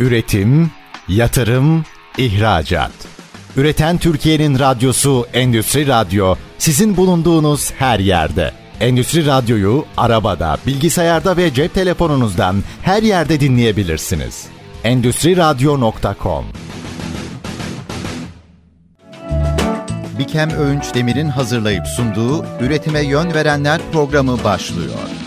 Üretim, yatırım, ihracat. Üreten Türkiye'nin radyosu Endüstri Radyo sizin bulunduğunuz her yerde. Endüstri Radyo'yu arabada, bilgisayarda ve cep telefonunuzdan her yerde dinleyebilirsiniz. Endüstri Radyo.com Bikem Öğünç Demir'in hazırlayıp sunduğu Üretime Yön Verenler programı başlıyor.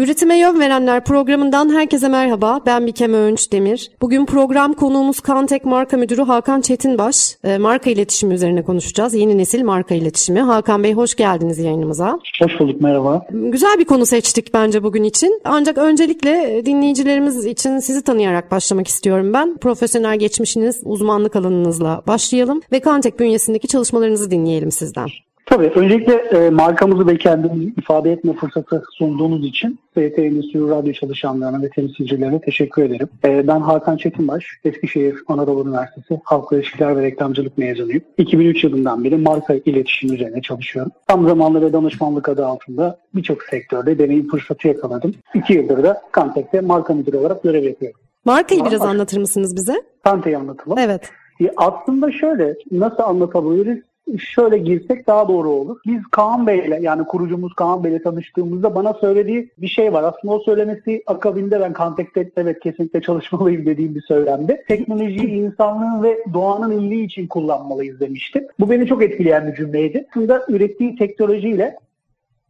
Üretime Yön Verenler programından herkese merhaba. Ben Bikem Öğünç Demir. Bugün program konuğumuz Kantek Marka Müdürü Hakan Çetinbaş. E, marka iletişimi üzerine konuşacağız. Yeni nesil marka iletişimi. Hakan Bey hoş geldiniz yayınımıza. Hoş bulduk merhaba. Güzel bir konu seçtik bence bugün için. Ancak öncelikle dinleyicilerimiz için sizi tanıyarak başlamak istiyorum ben. Profesyonel geçmişiniz, uzmanlık alanınızla başlayalım ve Kantek bünyesindeki çalışmalarınızı dinleyelim sizden. Tabii. Öncelikle e, markamızı ve kendimizi ifade etme fırsatı sunduğunuz için ST Endüstri Radyo çalışanlarına ve temsilcilerine teşekkür ederim. E, ben Hakan Çetinbaş, Eskişehir Anadolu Üniversitesi Halk İlişkiler ve Reklamcılık mezunuyum. 2003 yılından beri marka iletişimi üzerine çalışıyorum. Tam zamanlı ve danışmanlık adı altında birçok sektörde deneyim fırsatı yakaladım. İki yıldır da Kantek'te marka müdürü olarak görev yapıyorum. Markayı biraz anlatır mısınız bize? Kantek'i anlatalım. Evet. E, aslında şöyle, nasıl anlatabiliriz? Şöyle girsek daha doğru olur. Biz Kaan Bey'le yani kurucumuz Kaan Bey'le tanıştığımızda bana söylediği bir şey var. Aslında o söylemesi akabinde ben Kantek'te evet kesinlikle çalışmalıyım dediğim bir söylemdi. Teknolojiyi insanlığın ve doğanın iyiliği için kullanmalıyız demişti. Bu beni çok etkileyen bir cümleydi. Aslında ürettiği teknolojiyle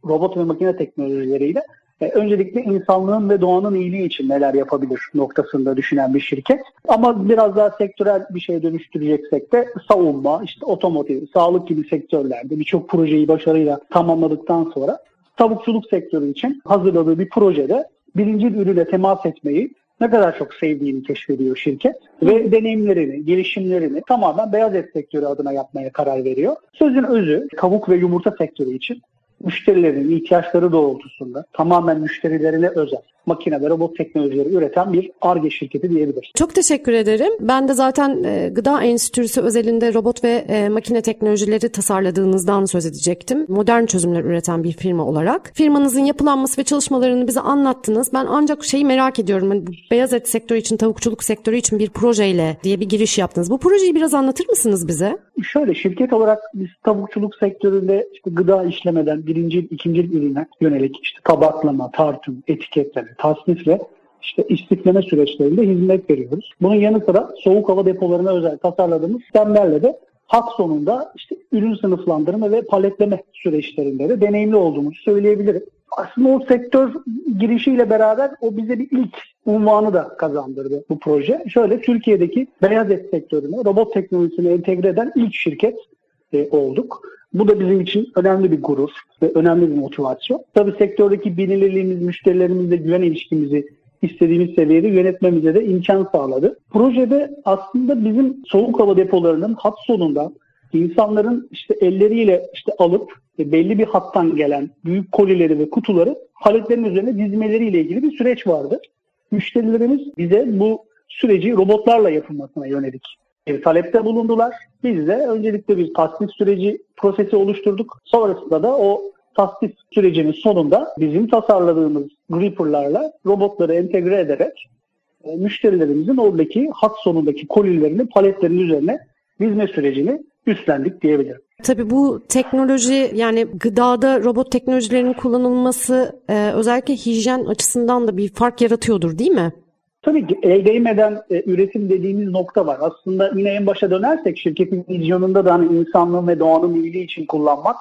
robot ve makine teknolojileriyle e, öncelikle insanlığın ve doğanın iyiliği için neler yapabilir noktasında düşünen bir şirket. Ama biraz daha sektörel bir şey dönüştüreceksek de savunma, işte otomotiv, sağlık gibi sektörlerde birçok projeyi başarıyla tamamladıktan sonra tavukçuluk sektörü için hazırladığı bir projede birinci ürüne temas etmeyi ne kadar çok sevdiğini keşfediyor şirket ve deneyimlerini, gelişimlerini tamamen beyaz et sektörü adına yapmaya karar veriyor. Sözün özü tavuk ve yumurta sektörü için müşterilerin ihtiyaçları doğrultusunda tamamen müşterilerine özel makine ve robot teknolojileri üreten bir ARGE şirketi diyebiliriz. Çok teşekkür ederim. Ben de zaten e, Gıda Enstitüsü özelinde robot ve e, makine teknolojileri tasarladığınızdan söz edecektim. Modern çözümler üreten bir firma olarak. Firmanızın yapılanması ve çalışmalarını bize anlattınız. Ben ancak şeyi merak ediyorum. Hani beyaz et sektörü için, tavukçuluk sektörü için bir projeyle diye bir giriş yaptınız. Bu projeyi biraz anlatır mısınız bize? Şöyle şirket olarak biz tavukçuluk sektöründe işte gıda işlemeden birinci, ikinci ürüne yönelik işte tabaklama, tartım, etiketleme, tasnif ve işte istifleme süreçlerinde hizmet veriyoruz. Bunun yanı sıra soğuk hava depolarına özel tasarladığımız sistemlerle de hak sonunda işte ürün sınıflandırma ve paletleme süreçlerinde de deneyimli olduğumuzu söyleyebilirim. Aslında o sektör girişiyle beraber o bize bir ilk unvanı da kazandırdı bu proje. Şöyle Türkiye'deki beyaz et sektörüne robot teknolojisini entegre eden ilk şirket e, olduk. Bu da bizim için önemli bir gurur ve önemli bir motivasyon. Tabii sektördeki bilinirliğimiz, müşterilerimizle güven ilişkimizi istediğimiz seviyede yönetmemize de imkan sağladı. Projede aslında bizim soğuk hava depolarının hat sonunda insanların işte elleriyle işte alıp belli bir hattan gelen büyük kolileri ve kutuları paletlerin üzerine dizmeleriyle ilgili bir süreç vardı. Müşterilerimiz bize bu süreci robotlarla yapılmasına yönelik bir talepte bulundular. Biz de öncelikle bir tasnif süreci prosesi oluşturduk. Sonrasında da o tasnif sürecinin sonunda bizim tasarladığımız gripperlarla robotları entegre ederek e, müşterilerimizin oradaki hat sonundaki kolilerini paletlerin üzerine dizme sürecini üstlendik diyebilirim. Tabii bu teknoloji yani gıdada robot teknolojilerinin kullanılması e, özellikle hijyen açısından da bir fark yaratıyordur değil mi? Tabii ki el değmeden e, üretim dediğimiz nokta var. Aslında yine en başa dönersek şirketin vizyonunda da hani insanlığın ve doğanın iyiliği için kullanmak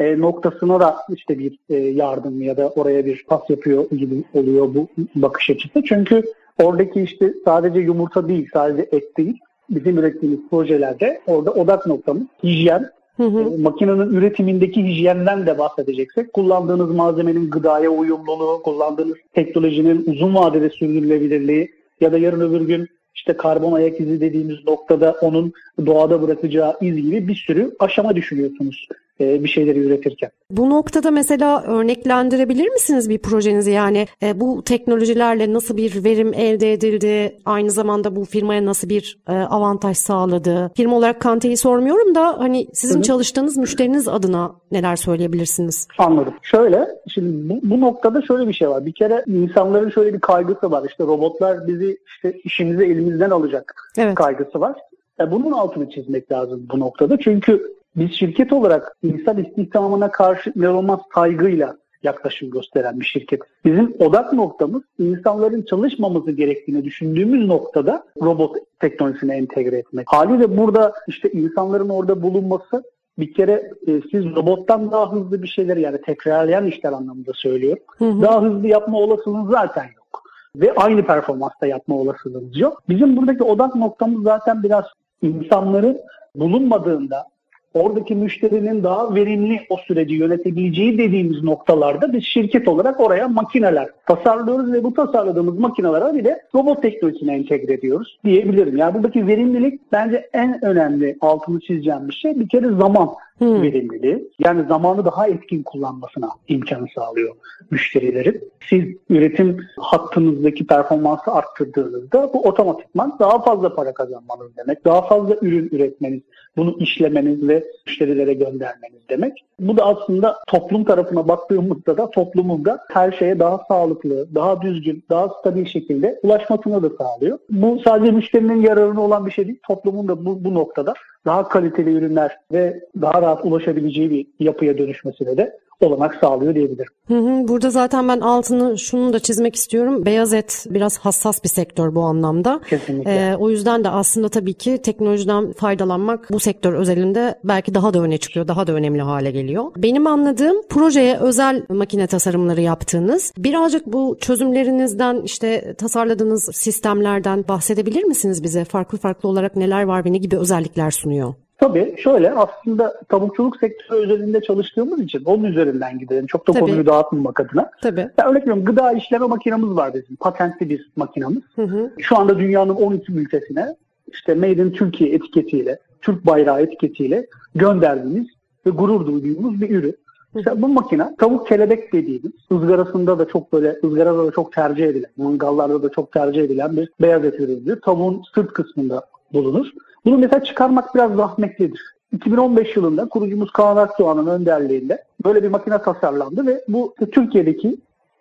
e, noktasına da işte bir e, yardım ya da oraya bir pas yapıyor gibi oluyor bu bakış açısı. Çünkü oradaki işte sadece yumurta değil, sadece et değil. Bizim ürettiğimiz projelerde orada odak noktamız hijyen, Hı hı. E, makinenin üretimindeki hijyenden de bahsedeceksek kullandığınız malzemenin gıdaya uyumluluğu, kullandığınız teknolojinin uzun vadede sürdürülebilirliği ya da yarın öbür gün işte karbon ayak izi dediğimiz noktada onun doğada bırakacağı iz gibi bir sürü aşama düşünüyorsunuz bir şeyleri üretirken. Bu noktada mesela örneklendirebilir misiniz bir projenizi? Yani e, bu teknolojilerle nasıl bir verim elde edildi? Aynı zamanda bu firmaya nasıl bir e, avantaj sağladı? Firma olarak Kante'yi sormuyorum da hani sizin Hı-hı. çalıştığınız müşteriniz adına neler söyleyebilirsiniz? Anladım. Şöyle, şimdi bu, bu noktada şöyle bir şey var. Bir kere insanların şöyle bir kaygısı var. İşte robotlar bizi işte işimizi elimizden alacak evet. kaygısı var. E, bunun altını çizmek lazım bu noktada. Çünkü biz şirket olarak insan istihdamına karşı inanılmaz saygıyla yaklaşım gösteren bir şirket. Bizim odak noktamız insanların çalışmaması gerektiğini düşündüğümüz noktada robot teknolojisini entegre etmek. Haliyle burada işte insanların orada bulunması bir kere e, siz robottan daha hızlı bir şeyler yani tekrarlayan işler anlamında söylüyorum. Hı hı. Daha hızlı yapma olasılığınız zaten yok. Ve aynı performansta yapma olasılığınız yok. Bizim buradaki odak noktamız zaten biraz insanların bulunmadığında oradaki müşterinin daha verimli o süreci yönetebileceği dediğimiz noktalarda biz şirket olarak oraya makineler tasarlıyoruz ve bu tasarladığımız makinelere bir de robot teknolojisini entegre ediyoruz diyebilirim. Yani buradaki verimlilik bence en önemli altını çizeceğim bir şey. Bir kere zaman hmm. verimliliği. Yani zamanı daha etkin kullanmasına imkanı sağlıyor müşterilerin. Siz üretim hattınızdaki performansı arttırdığınızda bu otomatikman daha fazla para kazanmanız demek. Daha fazla ürün üretmeniz, bunu işlemeniz ve müşterilere göndermeniz demek. Bu da aslında toplum tarafına baktığımızda da toplumun da her şeye daha sağlıklı, daha düzgün, daha stabil şekilde ulaşmasını da sağlıyor. Bu sadece müşterinin yararına olan bir şey değil. Toplumun da bu, bu noktada daha kaliteli ürünler ve daha rahat ulaşabileceği bir yapıya dönüşmesine de olanak sağlıyor diyebilirim. Hı hı, burada zaten ben altını şunu da çizmek istiyorum. Beyaz et biraz hassas bir sektör bu anlamda. Kesinlikle. Ee, o yüzden de aslında tabii ki teknolojiden faydalanmak bu sektör özelinde belki daha da öne çıkıyor, daha da önemli hale geliyor. Benim anladığım projeye özel makine tasarımları yaptığınız. Birazcık bu çözümlerinizden işte tasarladığınız sistemlerden bahsedebilir misiniz bize? Farklı farklı olarak neler var ve ne gibi özellikler sunuyor? Tabii şöyle aslında tavukçuluk sektörü özelinde çalıştığımız için onun üzerinden gidelim. Çok da Tabii. konuyu dağıtmamak adına. Tabii. Ben örnek veriyorum gıda işleme makinamız var bizim. Patentli bir makinamız. Hı hı. Şu anda dünyanın 12 ülkesine işte Made in Türkiye etiketiyle, Türk bayrağı etiketiyle gönderdiğimiz ve gurur duyduğumuz bir ürün. İşte bu makine tavuk kelebek dediğimiz ızgarasında da çok böyle ızgarada da çok tercih edilen, mangallarda da çok tercih edilen bir beyaz et ürünüdür. Tavuğun sırt kısmında bulunur. Bunu mesela çıkarmak biraz zahmetlidir. 2015 yılında kurucumuz Kaan Akdoğan'ın önderliğinde böyle bir makine tasarlandı ve bu Türkiye'deki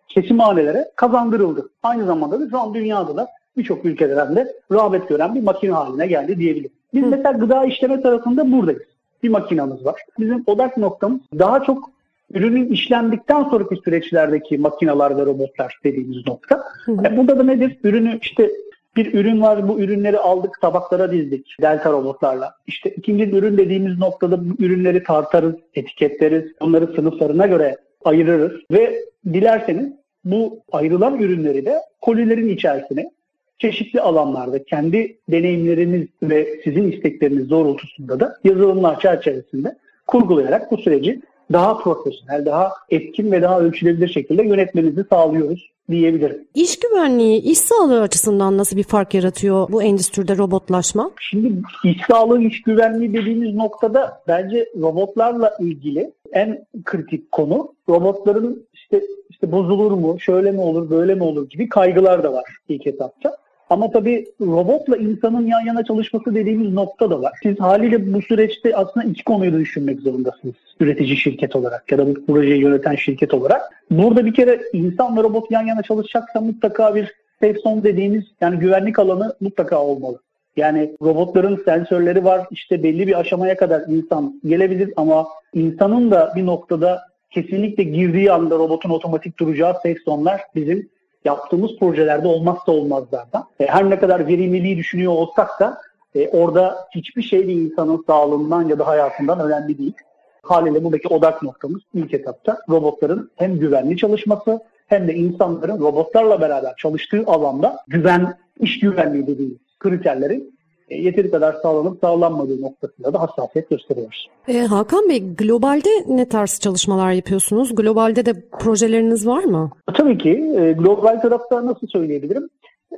kesimhanelere kazandırıldı. Aynı zamanda da şu an dünyada da birçok ülkelerden de rağbet gören bir makine haline geldi diyebilirim. Biz mesela gıda işleme tarafında buradayız. Bir makinamız var. Bizim odak noktamız daha çok ürünün işlendikten sonraki süreçlerdeki makineler ve robotlar dediğimiz nokta. Hı hı. E, burada da nedir? Ürünü işte bir ürün var bu ürünleri aldık tabaklara dizdik delta robotlarla. İşte ikinci ürün dediğimiz noktada bu ürünleri tartarız, etiketleriz, bunları sınıflarına göre ayırırız ve dilerseniz bu ayrılan ürünleri de kolilerin içerisine çeşitli alanlarda kendi deneyimleriniz ve sizin istekleriniz doğrultusunda da yazılımlar çerçevesinde kurgulayarak bu süreci daha profesyonel, daha etkin ve daha ölçülebilir şekilde yönetmenizi sağlıyoruz diyebilirim. İş güvenliği, iş sağlığı açısından nasıl bir fark yaratıyor bu endüstride robotlaşma? Şimdi iş sağlığı, iş güvenliği dediğimiz noktada bence robotlarla ilgili en kritik konu robotların işte işte bozulur mu, şöyle mi olur, böyle mi olur gibi kaygılar da var ilk etapta. Ama tabii robotla insanın yan yana çalışması dediğimiz nokta da var. Siz haliyle bu süreçte aslında iki konuyu da düşünmek zorundasınız. Üretici şirket olarak ya da bu projeyi yöneten şirket olarak. Burada bir kere insan ve robot yan yana çalışacaksa mutlaka bir safe zone dediğimiz yani güvenlik alanı mutlaka olmalı. Yani robotların sensörleri var. İşte belli bir aşamaya kadar insan gelebilir ama insanın da bir noktada kesinlikle girdiği anda robotun otomatik duracağı safe zone'lar bizim yaptığımız projelerde olmazsa olmazlardan. E, her ne kadar verimliliği düşünüyor olsak da e, orada hiçbir şey bir insanın sağlığından ya da hayatından önemli değil. Haliyle buradaki odak noktamız ilk etapta robotların hem güvenli çalışması hem de insanların robotlarla beraber çalıştığı alanda güven, iş güvenliği dediğimiz kriterlerin yeteri kadar sağlanıp sağlanmadığı noktasında da hassasiyet gösteriyoruz. E, Hakan Bey, globalde ne tarz çalışmalar yapıyorsunuz? Globalde de projeleriniz var mı? Tabii ki. E, global tarafta nasıl söyleyebilirim?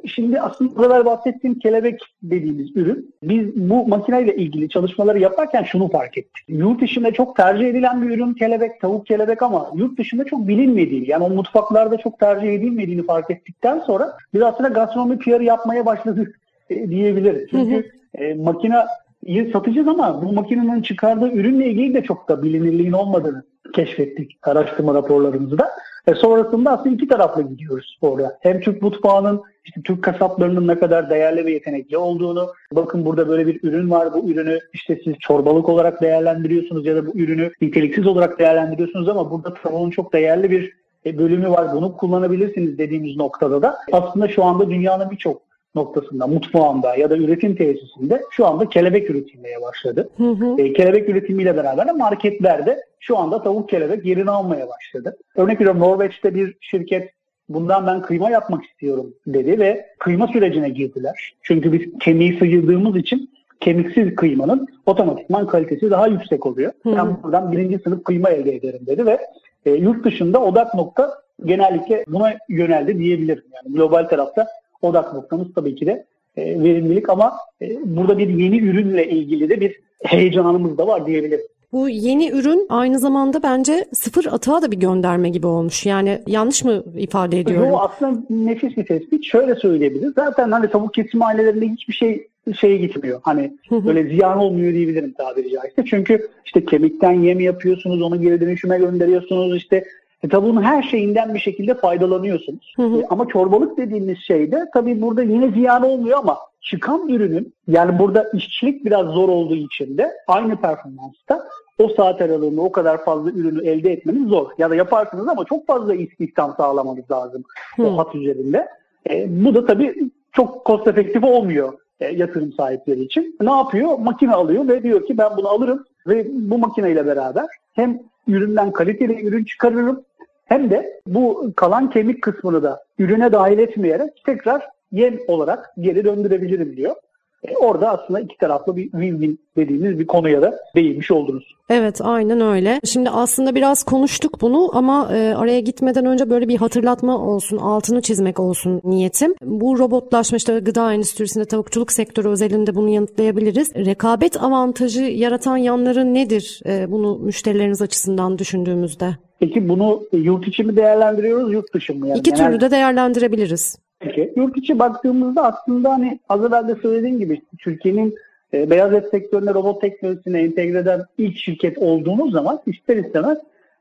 Şimdi aslında bu kadar bahsettiğim kelebek dediğimiz ürün. Biz bu makineyle ilgili çalışmaları yaparken şunu fark ettik. Yurt dışında çok tercih edilen bir ürün kelebek, tavuk kelebek ama yurt dışında çok bilinmediği, yani o mutfaklarda çok tercih edilmediğini fark ettikten sonra biz aslında gastronomi PR'ı yapmaya başladık e, diyebiliriz. Çünkü e, makine iyi satacağız ama bu makinenin çıkardığı ürünle ilgili de çok da bilinirliğin olmadığını keşfettik araştırma raporlarımızda. E sonrasında aslında iki taraflı gidiyoruz orada. Hem Türk mutfağının, işte Türk kasaplarının ne kadar değerli ve yetenekli olduğunu, bakın burada böyle bir ürün var, bu ürünü işte siz çorbalık olarak değerlendiriyorsunuz ya da bu ürünü niteliksiz olarak değerlendiriyorsunuz ama burada tavuğun çok değerli bir e, bölümü var, bunu kullanabilirsiniz dediğimiz noktada da aslında şu anda dünyanın birçok noktasında, mutfağında ya da üretim tesisinde şu anda kelebek üretilmeye başladı. Hı hı. E, kelebek üretimiyle beraber de marketlerde şu anda tavuk kelebek yerini almaya başladı. Örnek veriyorum Norveç'te bir şirket bundan ben kıyma yapmak istiyorum dedi ve kıyma sürecine girdiler. Çünkü biz kemiği sıyırdığımız için kemiksiz kıymanın otomatikman kalitesi daha yüksek oluyor. Hı. Ben buradan birinci sınıf kıyma elde ederim dedi ve e, yurt dışında odak nokta genellikle buna yöneldi diyebilirim. Yani global tarafta odak noktamız tabii ki de e, verimlilik ama e, burada bir yeni ürünle ilgili de bir heyecanımız da var diyebilirim. Bu yeni ürün aynı zamanda bence sıfır atığa da bir gönderme gibi olmuş. Yani yanlış mı ifade ediyorum? Yok aslında nefis bir tespit. Şöyle söyleyebiliriz. Zaten hani tavuk kesim ailelerinde hiçbir şey şeye gitmiyor. Hani böyle ziyan olmuyor diyebilirim tabiri caizse. Çünkü işte kemikten yem yapıyorsunuz, onu geri dönüşüme gönderiyorsunuz. İşte e, tavuğun her şeyinden bir şekilde faydalanıyorsunuz. Hı hı. E, ama çorbalık dediğimiz şeyde tabii burada yine ziyan olmuyor ama çıkan ürünün yani burada işçilik biraz zor olduğu için de aynı performansta o saat aralığında o kadar fazla ürünü elde etmeniz zor. Ya da yaparsınız ama çok fazla istihdam sağlamanız lazım Hı. o hat üzerinde. E, bu da tabii çok cost efektif olmuyor e, yatırım sahipleri için. Ne yapıyor? Makine alıyor ve diyor ki ben bunu alırım ve bu makineyle beraber hem üründen kaliteli ürün çıkarırım hem de bu kalan kemik kısmını da ürüne dahil etmeyerek tekrar yem olarak geri döndürebilirim diyor. E, orada aslında iki taraflı bir win-win dediğimiz bir konuya da değinmiş oldunuz. Evet aynen öyle. Şimdi aslında biraz konuştuk bunu ama e, araya gitmeden önce böyle bir hatırlatma olsun, altını çizmek olsun niyetim. Bu robotlaşma işte gıda endüstrisinde tavukçuluk sektörü özelinde bunu yanıtlayabiliriz. Rekabet avantajı yaratan yanları nedir e, bunu müşterileriniz açısından düşündüğümüzde? Peki bunu yurt içi mi değerlendiriyoruz, yurt dışı mı? Yani İki genel... türlü de değerlendirebiliriz. Peki. Yurt içi baktığımızda aslında hani az evvel de söylediğim gibi Türkiye'nin e, beyaz et sektörüne robot teknolojisine entegre eden ilk şirket olduğunuz zaman ister istemez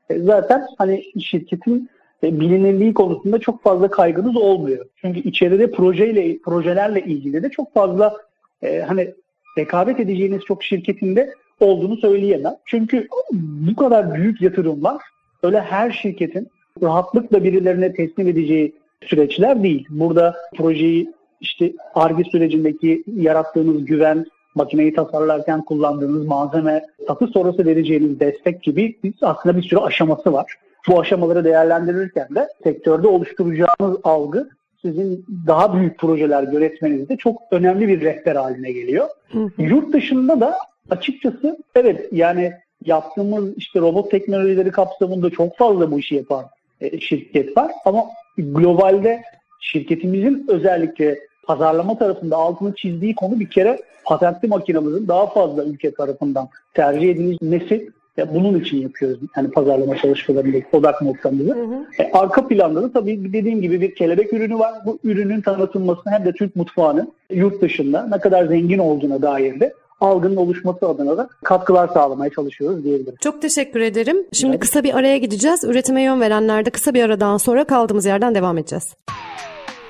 e, zaten hani şirketin e, bilinirliği konusunda çok fazla kaygınız olmuyor. Çünkü içeride projeyle projelerle ilgili de çok fazla e, hani rekabet edeceğiniz çok şirketinde olduğunu söyleyemem. Çünkü bu kadar büyük yatırımlar öyle her şirketin rahatlıkla birilerine teslim edeceği süreçler değil. Burada projeyi işte ARGE sürecindeki yarattığınız güven, makineyi tasarlarken kullandığınız malzeme, satış sonrası vereceğiniz destek gibi aslında bir sürü aşaması var. Bu aşamaları değerlendirirken de sektörde oluşturacağınız algı sizin daha büyük projeler yönetmenizde çok önemli bir rehber haline geliyor. Hı hı. Yurt dışında da açıkçası evet yani yaptığımız işte robot teknolojileri kapsamında çok fazla bu işi yapan e, şirket var ama globalde şirketimizin özellikle pazarlama tarafında altını çizdiği konu bir kere patentli makinamızın daha fazla ülke tarafından tercih edilmesi ya bunun için yapıyoruz yani pazarlama çalışmalarındaki odak noktamızı. Hı hı. E, arka planda da tabii dediğim gibi bir kelebek ürünü var. Bu ürünün tanıtılmasını hem de Türk mutfağının yurt dışında ne kadar zengin olduğuna dair de algının oluşması adına da katkılar sağlamaya çalışıyoruz diyebilirim. Çok teşekkür ederim. Şimdi evet. kısa bir araya gideceğiz. Üretime yön verenlerde kısa bir aradan sonra kaldığımız yerden devam edeceğiz.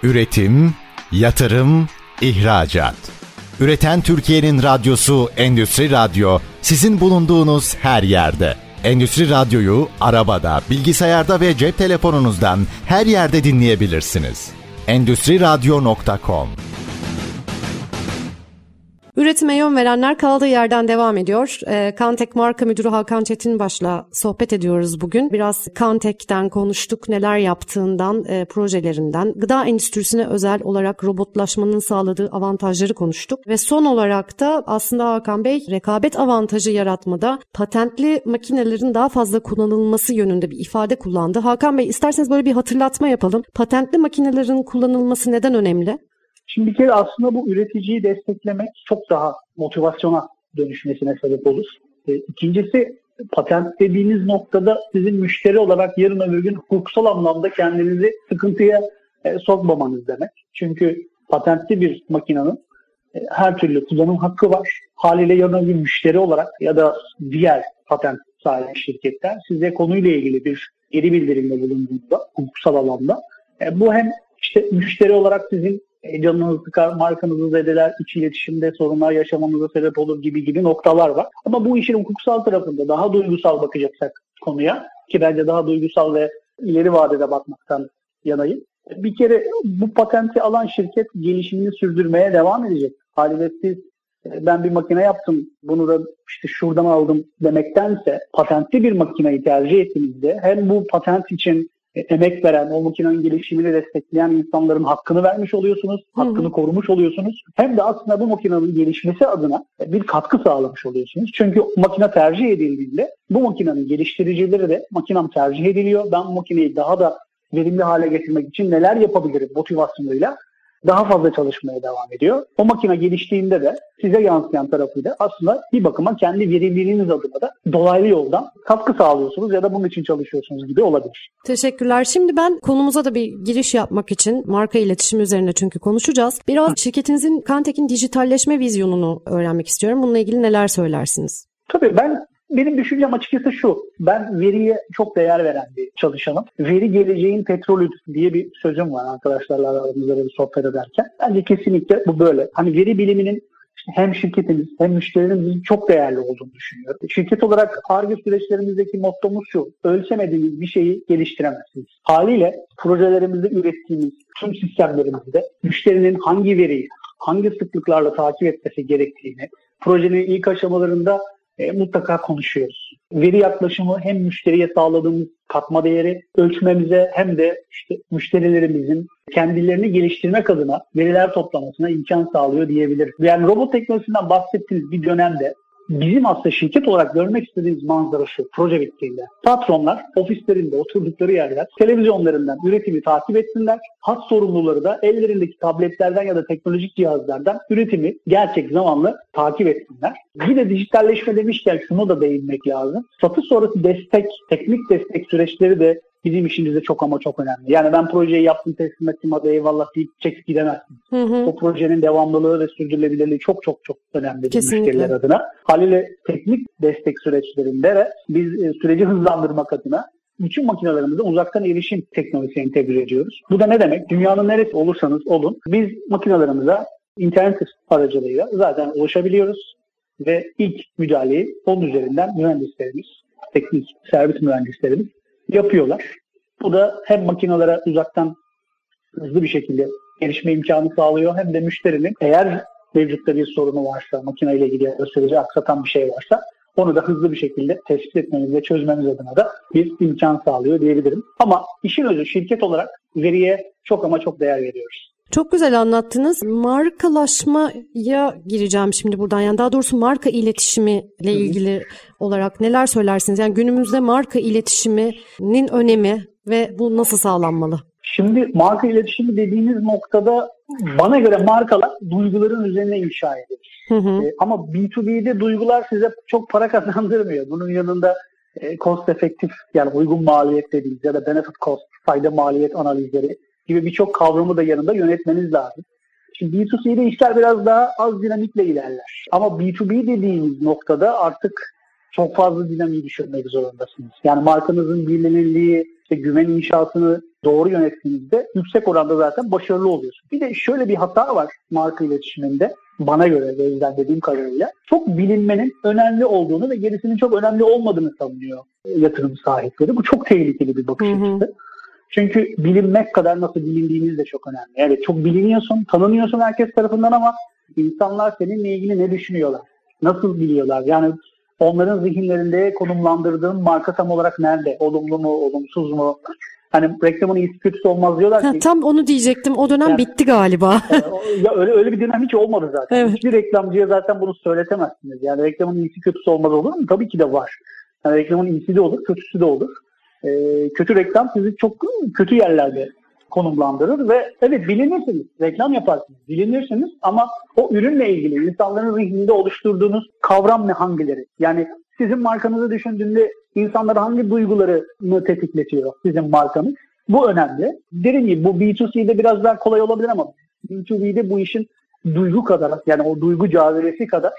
Üretim, yatırım, ihracat. Üreten Türkiye'nin radyosu Endüstri Radyo sizin bulunduğunuz her yerde. Endüstri Radyo'yu arabada, bilgisayarda ve cep telefonunuzdan her yerde dinleyebilirsiniz. Endüstri Radyo.com Üretime yön verenler kaldığı yerden devam ediyor. E, Kantek Marka Müdürü Hakan Çetinbaş'la sohbet ediyoruz bugün. Biraz Kantek'ten konuştuk, neler yaptığından, e, projelerinden, gıda endüstrisine özel olarak robotlaşmanın sağladığı avantajları konuştuk. Ve son olarak da aslında Hakan Bey rekabet avantajı yaratmada patentli makinelerin daha fazla kullanılması yönünde bir ifade kullandı. Hakan Bey isterseniz böyle bir hatırlatma yapalım. Patentli makinelerin kullanılması neden önemli? Şimdi bir kere aslında bu üreticiyi desteklemek çok daha motivasyona dönüşmesine sebep olur. E, ikincisi patent dediğiniz noktada sizin müşteri olarak yarın öbür gün hukuksal anlamda kendinizi sıkıntıya e, sokmamanız demek. Çünkü patentli bir makinenin e, her türlü kullanım hakkı var. Haliyle yarın bir müşteri olarak ya da diğer patent sahibi şirketler size konuyla ilgili bir geri bildirimde bulunduğunda hukuksal alanda e, bu hem işte müşteri olarak sizin canınızı sıkar, markanızı zedeler, iç iletişimde sorunlar yaşamanıza sebep olur gibi gibi noktalar var. Ama bu işin hukuksal tarafında daha duygusal bakacaksak konuya ki bence daha duygusal ve ileri vadede bakmaktan yanayım. Bir kere bu patenti alan şirket gelişimini sürdürmeye devam edecek. Haliyle siz e, ben bir makine yaptım bunu da işte şuradan aldım demektense patentli bir makineyi tercih ettiğinizde hem bu patent için emek veren, o makinenin gelişimini destekleyen insanların hakkını vermiş oluyorsunuz, hakkını hı korumuş oluyorsunuz. Hem de aslında bu makinenin gelişmesi adına e, bir katkı sağlamış oluyorsunuz. Çünkü makine tercih edildiğinde bu makinenin geliştiricileri de makinem tercih ediliyor. Ben bu makineyi daha da verimli hale getirmek için neler yapabilirim motivasyonuyla daha fazla çalışmaya devam ediyor. O makine geliştiğinde de size yansıyan tarafıyla aslında bir bakıma kendi verimliliğiniz adına da dolaylı yoldan katkı sağlıyorsunuz ya da bunun için çalışıyorsunuz gibi olabilir. Teşekkürler. Şimdi ben konumuza da bir giriş yapmak için marka iletişimi üzerine çünkü konuşacağız. Biraz Hı. şirketinizin Kantek'in dijitalleşme vizyonunu öğrenmek istiyorum. Bununla ilgili neler söylersiniz? Tabii ben benim düşüncem açıkçası şu. Ben veriye çok değer veren bir çalışanım. Veri geleceğin petrolü diye bir sözüm var arkadaşlarla aramızda bir sohbet ederken. Bence kesinlikle bu böyle. Hani veri biliminin hem şirketimiz hem müşterilerimizin çok değerli olduğunu düşünüyorum. Şirket olarak ARGE süreçlerimizdeki mottomuz şu. Ölçemediğiniz bir şeyi geliştiremezsiniz. Haliyle projelerimizde ürettiğimiz tüm sistemlerimizde müşterinin hangi veriyi, hangi sıklıklarla takip etmesi gerektiğini, projenin ilk aşamalarında e, mutlaka konuşuyoruz. Veri yaklaşımı hem müşteriye sağladığımız katma değeri ölçmemize hem de işte müşterilerimizin kendilerini geliştirmek adına veriler toplamasına imkan sağlıyor diyebiliriz. Yani robot teknolojisinden bahsettiğiniz bir dönemde bizim aslında şirket olarak görmek istediğimiz manzara şu, proje bittiğinde. Patronlar ofislerinde oturdukları yerler, televizyonlarından üretimi takip etsinler. Hat sorumluları da ellerindeki tabletlerden ya da teknolojik cihazlardan üretimi gerçek zamanlı takip etsinler. Bir de dijitalleşme demişken şunu da değinmek lazım. Satış sonrası destek, teknik destek süreçleri de bizim işimizde çok ama çok önemli. Yani ben projeyi yaptım teslim ettim hadi eyvallah deyip çekip gidemezsin. Hı hı. O projenin devamlılığı ve sürdürülebilirliği çok çok çok önemli Kesinlikle. müşteriler adına. Haliyle teknik destek süreçlerinde de biz e, süreci hızlandırmak adına bütün makinelerimize uzaktan erişim teknolojisi entegre ediyoruz. Bu da ne demek? Dünyanın neresi olursanız olun biz makinelerimize internet aracılığıyla zaten ulaşabiliyoruz ve ilk müdahaleyi onun üzerinden mühendislerimiz, teknik servis mühendislerimiz yapıyorlar. Bu da hem makinelere uzaktan hızlı bir şekilde erişme imkanı sağlıyor hem de müşterinin eğer mevcutta bir sorunu varsa, makineyle ilgili ya aksatan bir şey varsa onu da hızlı bir şekilde tespit etmeniz ve çözmeniz adına da bir imkan sağlıyor diyebilirim. Ama işin özü şirket olarak veriye çok ama çok değer veriyoruz. Çok güzel anlattınız. Markalaşmaya gireceğim şimdi buradan. Yani daha doğrusu marka iletişimi ile ilgili olarak neler söylersiniz? Yani günümüzde marka iletişiminin önemi ve bu nasıl sağlanmalı? Şimdi marka iletişimi dediğiniz noktada bana göre markalar duyguların üzerine inşa edilir. Hı hı. E, ama B2B'de duygular size çok para kazandırmıyor. Bunun yanında e, cost efektif yani uygun maliyet dediğimiz ya da benefit cost, fayda maliyet analizleri gibi birçok kavramı da yanında yönetmeniz lazım. Şimdi B2C'de işler biraz daha az dinamikle ilerler. Ama B2B dediğimiz noktada artık çok fazla dinamiği düşürmek zorundasınız. Yani markanızın bilinirliği, işte güven inşasını doğru yönettiğinizde yüksek oranda zaten başarılı oluyorsunuz. Bir de şöyle bir hata var marka iletişiminde bana göre gözlemlediğim kadarıyla çok bilinmenin önemli olduğunu ve gerisinin çok önemli olmadığını savunuyor yatırım sahipleri. Bu çok tehlikeli bir bakış açısı. Çünkü bilinmek kadar nasıl bilindiğiniz de çok önemli. Yani çok biliniyorsun, tanınıyorsun herkes tarafından ama insanlar seninle ilgili ne düşünüyorlar? Nasıl biliyorlar? Yani onların zihinlerinde konumlandırdığın marka tam olarak nerede? Olumlu mu, olumsuz mu? Hani reklamın iyisi kötüsü olmaz diyorlar ki. Ha, tam onu diyecektim. O dönem yani, bitti galiba. ya öyle öyle bir dönem hiç olmadı zaten. Evet. Hiçbir reklamcıya zaten bunu söyletemezsiniz. Yani reklamın iyisi kötüsü olmaz olur mu? Tabii ki de var. Yani reklamın iyisi de olur, kötüsü de olur. E, kötü reklam sizi çok kötü yerlerde konumlandırır ve evet bilinirsiniz, reklam yaparsınız, bilinirsiniz ama o ürünle ilgili insanların zihninde oluşturduğunuz kavram ne hangileri? Yani sizin markanızı düşündüğünde insanlara hangi duygularını tetikletiyor sizin markanız? Bu önemli. Derin gibi bu B2C'de biraz daha kolay olabilir ama B2B'de bu işin duygu kadar yani o duygu cazibesi kadar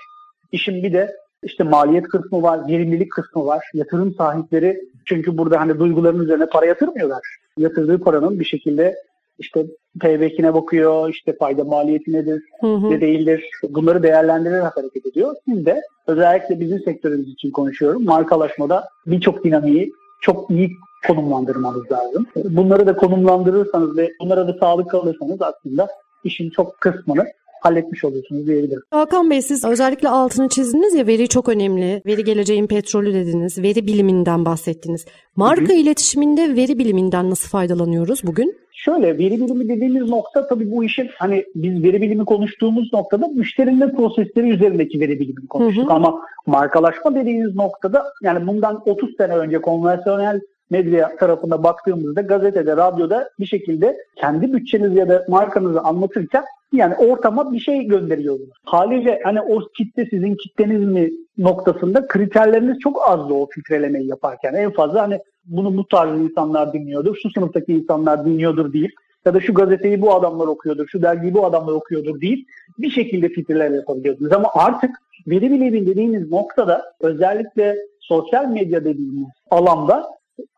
işin bir de işte maliyet kısmı var, verimlilik kısmı var. Yatırım sahipleri çünkü burada hani duyguların üzerine para yatırmıyorlar. Yatırdığı paranın bir şekilde işte payback'ine bakıyor, işte fayda maliyeti nedir, hı hı. ne değildir. Bunları değerlendirerek hareket ediyor. Siz de özellikle bizim sektörümüz için konuşuyorum. Markalaşmada birçok dinamiği çok iyi konumlandırmanız lazım. Bunları da konumlandırırsanız ve bunlara da sağlık kalırsanız aslında işin çok kısmını halletmiş oluyorsunuz diyebilirim. Hakan Bey siz özellikle altını çizdiniz ya veri çok önemli. Veri geleceğin petrolü dediniz. Veri biliminden bahsettiniz. Marka Hı-hı. iletişiminde veri biliminden nasıl faydalanıyoruz bugün? Şöyle veri bilimi dediğimiz nokta tabii bu işin hani biz veri bilimi konuştuğumuz noktada müşterinin prosesleri üzerindeki veri bilimini konuştuk. Hı hı. Ama markalaşma dediğimiz noktada yani bundan 30 sene önce konvansiyonel medya tarafında baktığımızda gazetede, radyoda bir şekilde kendi bütçenizi ya da markanızı anlatırken yani ortama bir şey gönderiyorsunuz. Haliyle hani o kitle sizin kitleniz mi noktasında kriterleriniz çok azdı o filtrelemeyi yaparken. En fazla hani bunu bu tarz insanlar dinliyordur, şu sınıftaki insanlar dinliyordur değil ya da şu gazeteyi bu adamlar okuyordur, şu dergiyi bu adamlar okuyordur değil. Bir şekilde filtreler yapabiliyordunuz. Ama artık veri bilimi dediğiniz noktada özellikle sosyal medya dediğimiz alanda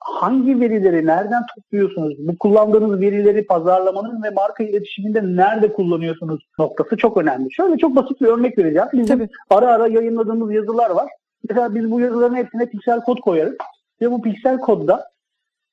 hangi verileri nereden topluyorsunuz? Bu kullandığınız verileri pazarlamanın ve marka iletişiminde nerede kullanıyorsunuz noktası çok önemli. Şöyle çok basit bir örnek vereceğim. Bizim Tabii. ara ara yayınladığımız yazılar var. Mesela biz bu yazıların hepsine piksel kod koyarız. Ve bu piksel kodda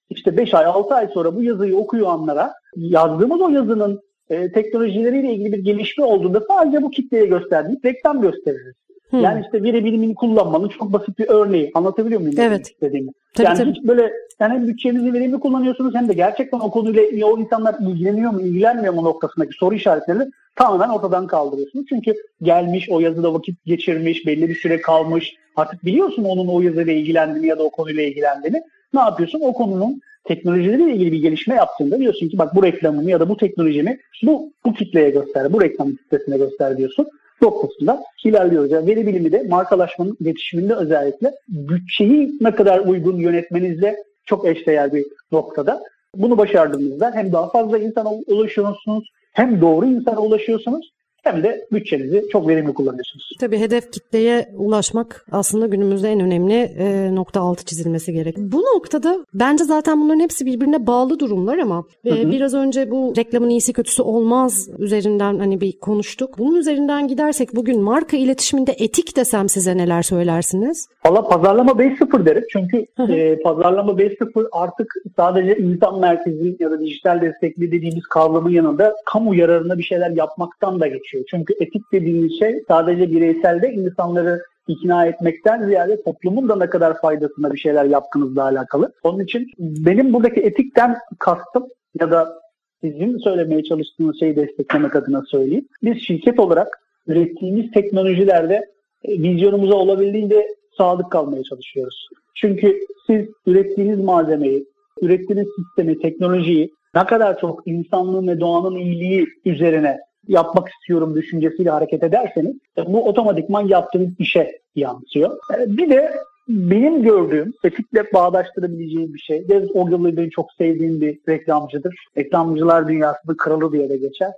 işte 5 ay 6 ay sonra bu yazıyı okuyanlara yazdığımız o yazının e, teknolojileriyle ilgili bir gelişme olduğunda sadece bu kitleye gösterdiği reklam gösteririz. Hmm. Yani işte veri bilimini kullanmanın çok basit bir örneği. Anlatabiliyor muyum? Evet. Istediğimi? Tabii, yani tabii. hiç böyle yani hem bütçenizi verimli kullanıyorsunuz hem de gerçekten o konuyla o insanlar ilgileniyor mu, ilgilenmiyor mu noktasındaki soru işaretlerini tamamen ortadan kaldırıyorsunuz. Çünkü gelmiş, o yazıda vakit geçirmiş, belli bir süre kalmış. Artık biliyorsun onun o yazıyla ilgilendiğini ya da o konuyla ilgilendiğini. Ne yapıyorsun? O konunun teknolojileriyle ilgili bir gelişme yaptığında diyorsun ki bak bu reklamımı ya da bu teknolojimi bu, bu kitleye göster, bu reklam kitlesine göster diyorsun noktasında ilerliyoruz. Yani veri bilimi de markalaşmanın iletişiminde özellikle bütçeyi ne kadar uygun yönetmenizle çok eşdeğer bir noktada. Bunu başardığınızda hem daha fazla insana ulaşıyorsunuz hem doğru insana ulaşıyorsunuz hem de bütçenizi çok verimli kullanıyorsunuz. Tabii hedef kitleye ulaşmak aslında günümüzde en önemli e, nokta altı çizilmesi gerek. Bu noktada bence zaten bunların hepsi birbirine bağlı durumlar ama e, biraz önce bu reklamın iyisi kötüsü olmaz üzerinden hani bir konuştuk. Bunun üzerinden gidersek bugün marka iletişiminde etik desem size neler söylersiniz? Valla pazarlama 5.0 derim. Çünkü e, pazarlama 5.0 artık sadece insan merkezli ya da dijital destekli dediğimiz kavramın yanında kamu yararına bir şeyler yapmaktan da geçiyor gerekiyor. Çünkü etik dediğimiz şey sadece bireyselde insanları ikna etmekten ziyade toplumun da ne kadar faydasına bir şeyler yaptığınızla alakalı. Onun için benim buradaki etikten kastım ya da sizin söylemeye çalıştığınız şeyi desteklemek adına söyleyeyim. Biz şirket olarak ürettiğimiz teknolojilerde e, vizyonumuza olabildiğince sadık kalmaya çalışıyoruz. Çünkü siz ürettiğiniz malzemeyi, ürettiğiniz sistemi, teknolojiyi ne kadar çok insanlığın ve doğanın iyiliği üzerine yapmak istiyorum düşüncesiyle hareket ederseniz bu otomatikman yaptığınız işe yansıyor. E, bir de benim gördüğüm etikle bağdaştırabileceğim bir şey. David Ogilvy benim çok sevdiğim bir reklamcıdır. Reklamcılar dünyasında kralı diye de geçer.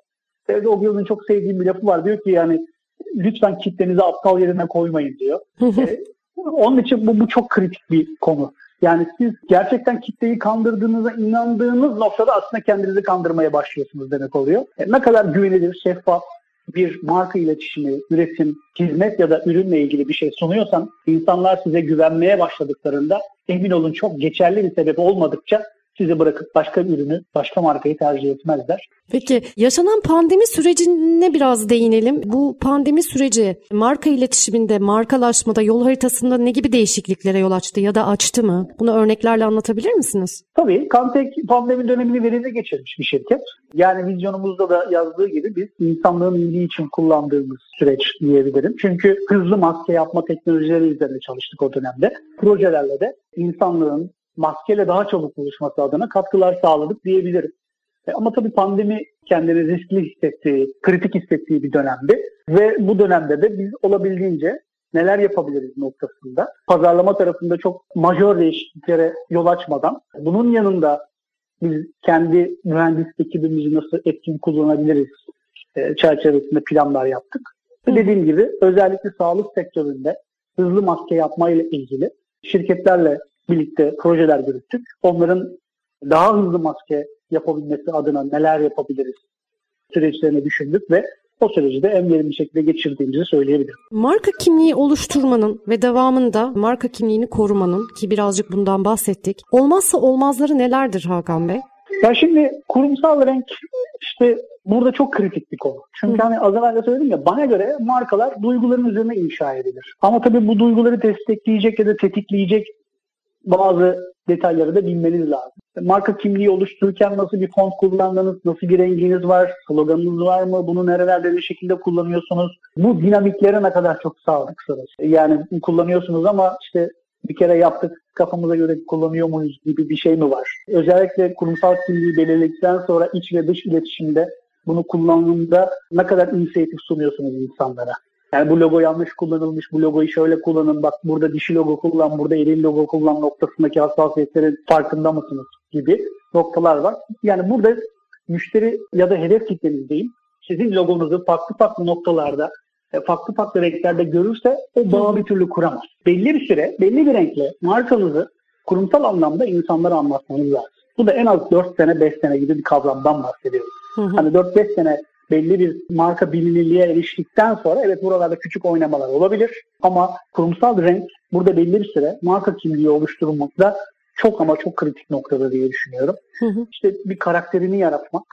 David Ogilvy'nin çok sevdiğim bir lafı var. Diyor ki yani lütfen kitlenizi aptal yerine koymayın diyor. ee, onun için bu, bu çok kritik bir konu. Yani siz gerçekten kitleyi kandırdığınıza inandığınız noktada aslında kendinizi kandırmaya başlıyorsunuz demek oluyor. E, ne kadar güvenilir, şeffaf bir marka iletişimi, üretim, hizmet ya da ürünle ilgili bir şey sunuyorsan insanlar size güvenmeye başladıklarında emin olun çok geçerli bir sebep olmadıkça sizi bırakıp başka ürünü, başka markayı tercih etmezler. Peki yaşanan pandemi sürecine biraz değinelim. Bu pandemi süreci marka iletişiminde, markalaşmada, yol haritasında ne gibi değişikliklere yol açtı ya da açtı mı? Bunu örneklerle anlatabilir misiniz? Tabii. Kantek pandemi dönemini verimli geçirmiş bir şirket. Yani vizyonumuzda da yazdığı gibi biz insanlığın iyiliği için kullandığımız süreç diyebilirim. Çünkü hızlı maske yapma teknolojileri üzerine çalıştık o dönemde. Projelerle de insanlığın maskeyle daha çabuk buluşması adına katkılar sağladık diyebilirim. E, ama tabii pandemi kendini riskli hissettiği, kritik hissettiği bir dönemdi. Ve bu dönemde de biz olabildiğince neler yapabiliriz noktasında pazarlama tarafında çok majör değişikliklere yol açmadan bunun yanında biz kendi mühendis ekibimizi nasıl etkin kullanabiliriz e, çerçevesinde planlar yaptık. Ve dediğim gibi özellikle sağlık sektöründe hızlı maske yapmayla ilgili şirketlerle birlikte projeler yürüttük. Onların daha hızlı maske yapabilmesi adına neler yapabiliriz süreçlerini düşündük ve o süreci de en verimli şekilde geçirdiğimizi söyleyebilirim. Marka kimliği oluşturmanın ve devamında marka kimliğini korumanın ki birazcık bundan bahsettik. Olmazsa olmazları nelerdir Hakan Bey? Ya şimdi kurumsal renk işte burada çok kritik bir konu. Çünkü Hı. hani az evvel de söyledim ya bana göre markalar duyguların üzerine inşa edilir. Ama tabii bu duyguları destekleyecek ya da tetikleyecek bazı detayları da bilmeniz lazım. Marka kimliği oluştururken nasıl bir font kullandınız, nasıl bir renginiz var, sloganınız var mı, bunu nerelerde bir şekilde kullanıyorsunuz? Bu dinamiklere ne kadar çok sadıksınız? Yani kullanıyorsunuz ama işte bir kere yaptık kafamıza göre kullanıyor muyuz gibi bir şey mi var? Özellikle kurumsal kimliği belirledikten sonra iç ve dış iletişimde bunu kullanımda ne kadar inisiyatif sunuyorsunuz insanlara? Yani bu logo yanlış kullanılmış, bu logoyu şöyle kullanın, bak burada dişi logo kullan, burada eril logo kullan noktasındaki hassasiyetlerin farkında mısınız gibi noktalar var. Yani burada müşteri ya da hedef kitleniz değil, sizin logonuzu farklı farklı noktalarda, e, farklı farklı renklerde görürse o bağı bir türlü kuramaz. Belli bir süre, belli bir renkle markanızı kurumsal anlamda insanlara anlatmanız lazım. Bu da en az 4 sene, 5 sene gibi bir kavramdan bahsediyoruz. Hı hı. Hani 4-5 sene belli bir marka bilinirliğe eriştikten sonra evet buralarda küçük oynamalar olabilir. Ama kurumsal renk burada belli bir süre marka kimliği oluşturulmakta çok ama çok kritik noktada diye düşünüyorum. Hı hı. İşte bir karakterini yaratmak,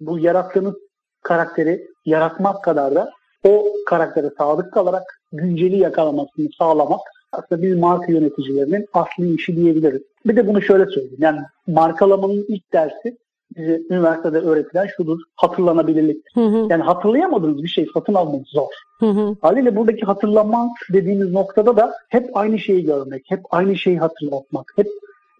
bu yarattığınız karakteri yaratmak kadar da o karaktere sadık kalarak günceli yakalamasını sağlamak aslında bir marka yöneticilerinin asli işi diyebiliriz. Bir de bunu şöyle söyleyeyim. Yani markalamanın ilk dersi bize üniversitede öğretilen şudur. Hatırlanabilirlik. Hı hı. Yani hatırlayamadığınız bir şey satın almak zor. Hı hı. Haliyle buradaki hatırlamak dediğimiz noktada da hep aynı şeyi görmek, hep aynı şeyi hatırlatmak, hep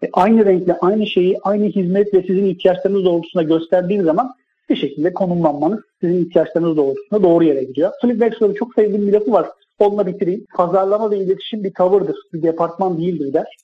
e, aynı renkle aynı şeyi, aynı hizmet ve sizin ihtiyaçlarınız doğrultusunda gösterdiği zaman bir şekilde konumlanmanız sizin ihtiyaçlarınız doğrultusunda doğru yere gidiyor. Philip Wexler'ın çok sevdiğim bir lafı var. Onunla bitireyim. Pazarlama ve iletişim bir tavırdır, bir departman değildir der.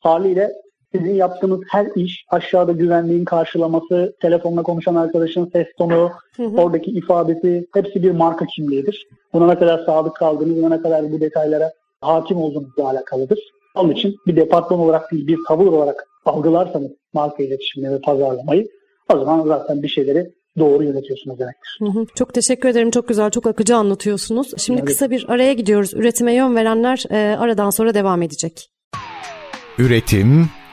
Haliyle sizin yaptığınız her iş aşağıda güvenliğin karşılaması, telefonla konuşan arkadaşın ses tonu, hı hı. oradaki ifadesi hepsi bir marka kimliğidir. Buna ne kadar sadık kaldığınız, buna ne kadar bu detaylara hakim olduğunuzla alakalıdır. Onun için bir departman olarak değil bir tavır olarak algılarsanız marka iletişimini ve pazarlamayı o zaman zaten bir şeyleri doğru yönetiyorsunuz demektir. Hı hı. Çok teşekkür ederim. Çok güzel, çok akıcı anlatıyorsunuz. Şimdi evet. kısa bir araya gidiyoruz. Üretime yön verenler e, aradan sonra devam edecek. Üretim,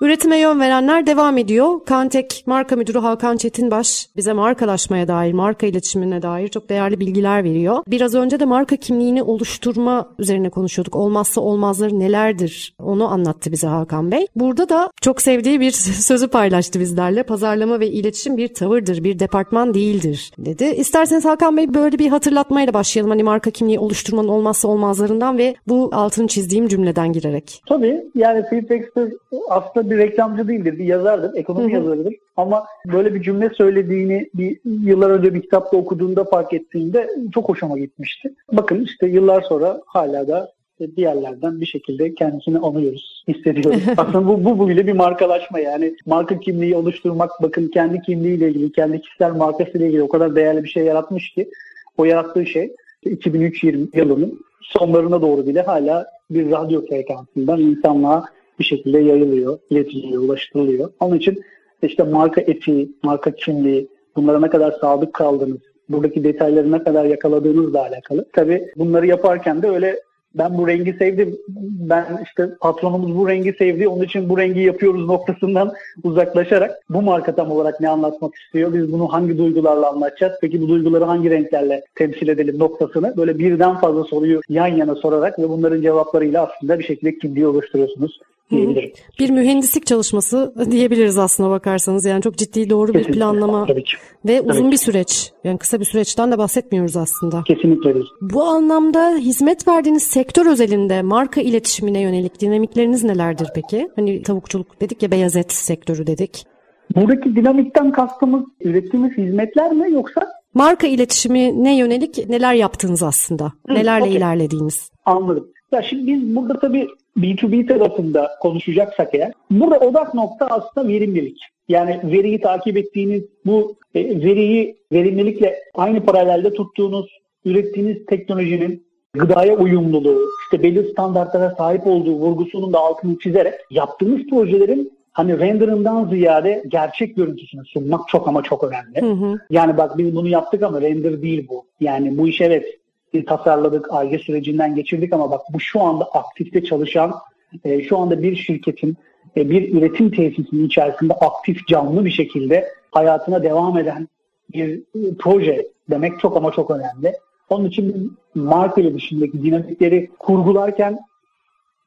Üretime yön verenler devam ediyor. Kantek marka müdürü Hakan Çetinbaş bize markalaşmaya dair, marka iletişimine dair çok değerli bilgiler veriyor. Biraz önce de marka kimliğini oluşturma üzerine konuşuyorduk. Olmazsa olmazları nelerdir onu anlattı bize Hakan Bey. Burada da çok sevdiği bir sözü paylaştı bizlerle. Pazarlama ve iletişim bir tavırdır, bir departman değildir dedi. İsterseniz Hakan Bey böyle bir hatırlatmayla başlayalım. Hani marka kimliği oluşturmanın olmazsa olmazlarından ve bu altını çizdiğim cümleden girerek. Tabii yani Dexter aslında bir reklamcı değildir, bir yazardır, ekonomi yazarıdır. Ama böyle bir cümle söylediğini bir yıllar önce bir kitapta okuduğunda fark ettiğimde çok hoşuma gitmişti. Bakın işte yıllar sonra hala da diğerlerden bir şekilde kendisini anıyoruz, hissediyoruz. Aslında bu, bu, bu bile bir markalaşma yani. Marka kimliği oluşturmak, bakın kendi kimliğiyle ilgili, kendi kişisel markasıyla ilgili o kadar değerli bir şey yaratmış ki o yarattığı şey 2003 yılının sonlarına doğru bile hala bir radyo frekansından insanlığa bir şekilde yayılıyor, iletiliyor, ulaştırılıyor. Onun için işte marka etiği, marka kimliği, bunlara ne kadar sadık kaldınız, buradaki detayları ne kadar yakaladığınızla alakalı. Tabii bunları yaparken de öyle ben bu rengi sevdim, ben işte patronumuz bu rengi sevdi, onun için bu rengi yapıyoruz noktasından uzaklaşarak bu marka tam olarak ne anlatmak istiyor, biz bunu hangi duygularla anlatacağız, peki bu duyguları hangi renklerle temsil edelim noktasını böyle birden fazla soruyu yan yana sorarak ve bunların cevaplarıyla aslında bir şekilde kimliği oluşturuyorsunuz diyebilirim. Bir mühendislik çalışması diyebiliriz aslına bakarsanız. Yani çok ciddi doğru Kesinlikle. bir planlama Tabii ki. ve uzun ki. bir süreç. Yani kısa bir süreçten de bahsetmiyoruz aslında. Kesinlikle değil. Bu anlamda hizmet verdiğiniz sektör özelinde marka iletişimine yönelik dinamikleriniz nelerdir peki? Hani tavukçuluk dedik ya beyaz et sektörü dedik. Buradaki dinamikten kastımız ürettiğimiz hizmetler mi yoksa Marka iletişimine yönelik neler yaptınız aslında? Nelerle okey. ilerlediğiniz? Anladım. Ya şimdi biz burada tabii B2B tarafında konuşacaksak eğer, burada odak nokta aslında verimlilik. Yani veriyi takip ettiğiniz, bu e, veriyi verimlilikle aynı paralelde tuttuğunuz, ürettiğiniz teknolojinin gıdaya uyumluluğu, işte belli standartlara sahip olduğu vurgusunun da altını çizerek yaptığınız projelerin hani renderından ziyade gerçek görüntüsünü sunmak çok ama çok önemli. Hı hı. Yani bak biz bunu yaptık ama render değil bu. Yani bu iş evet tasarladık, ARGE sürecinden geçirdik ama bak bu şu anda aktifte çalışan, e, şu anda bir şirketin, e, bir üretim tesisinin içerisinde aktif, canlı bir şekilde hayatına devam eden bir e, proje demek çok ama çok önemli. Onun için marka iletişimdeki dinamikleri kurgularken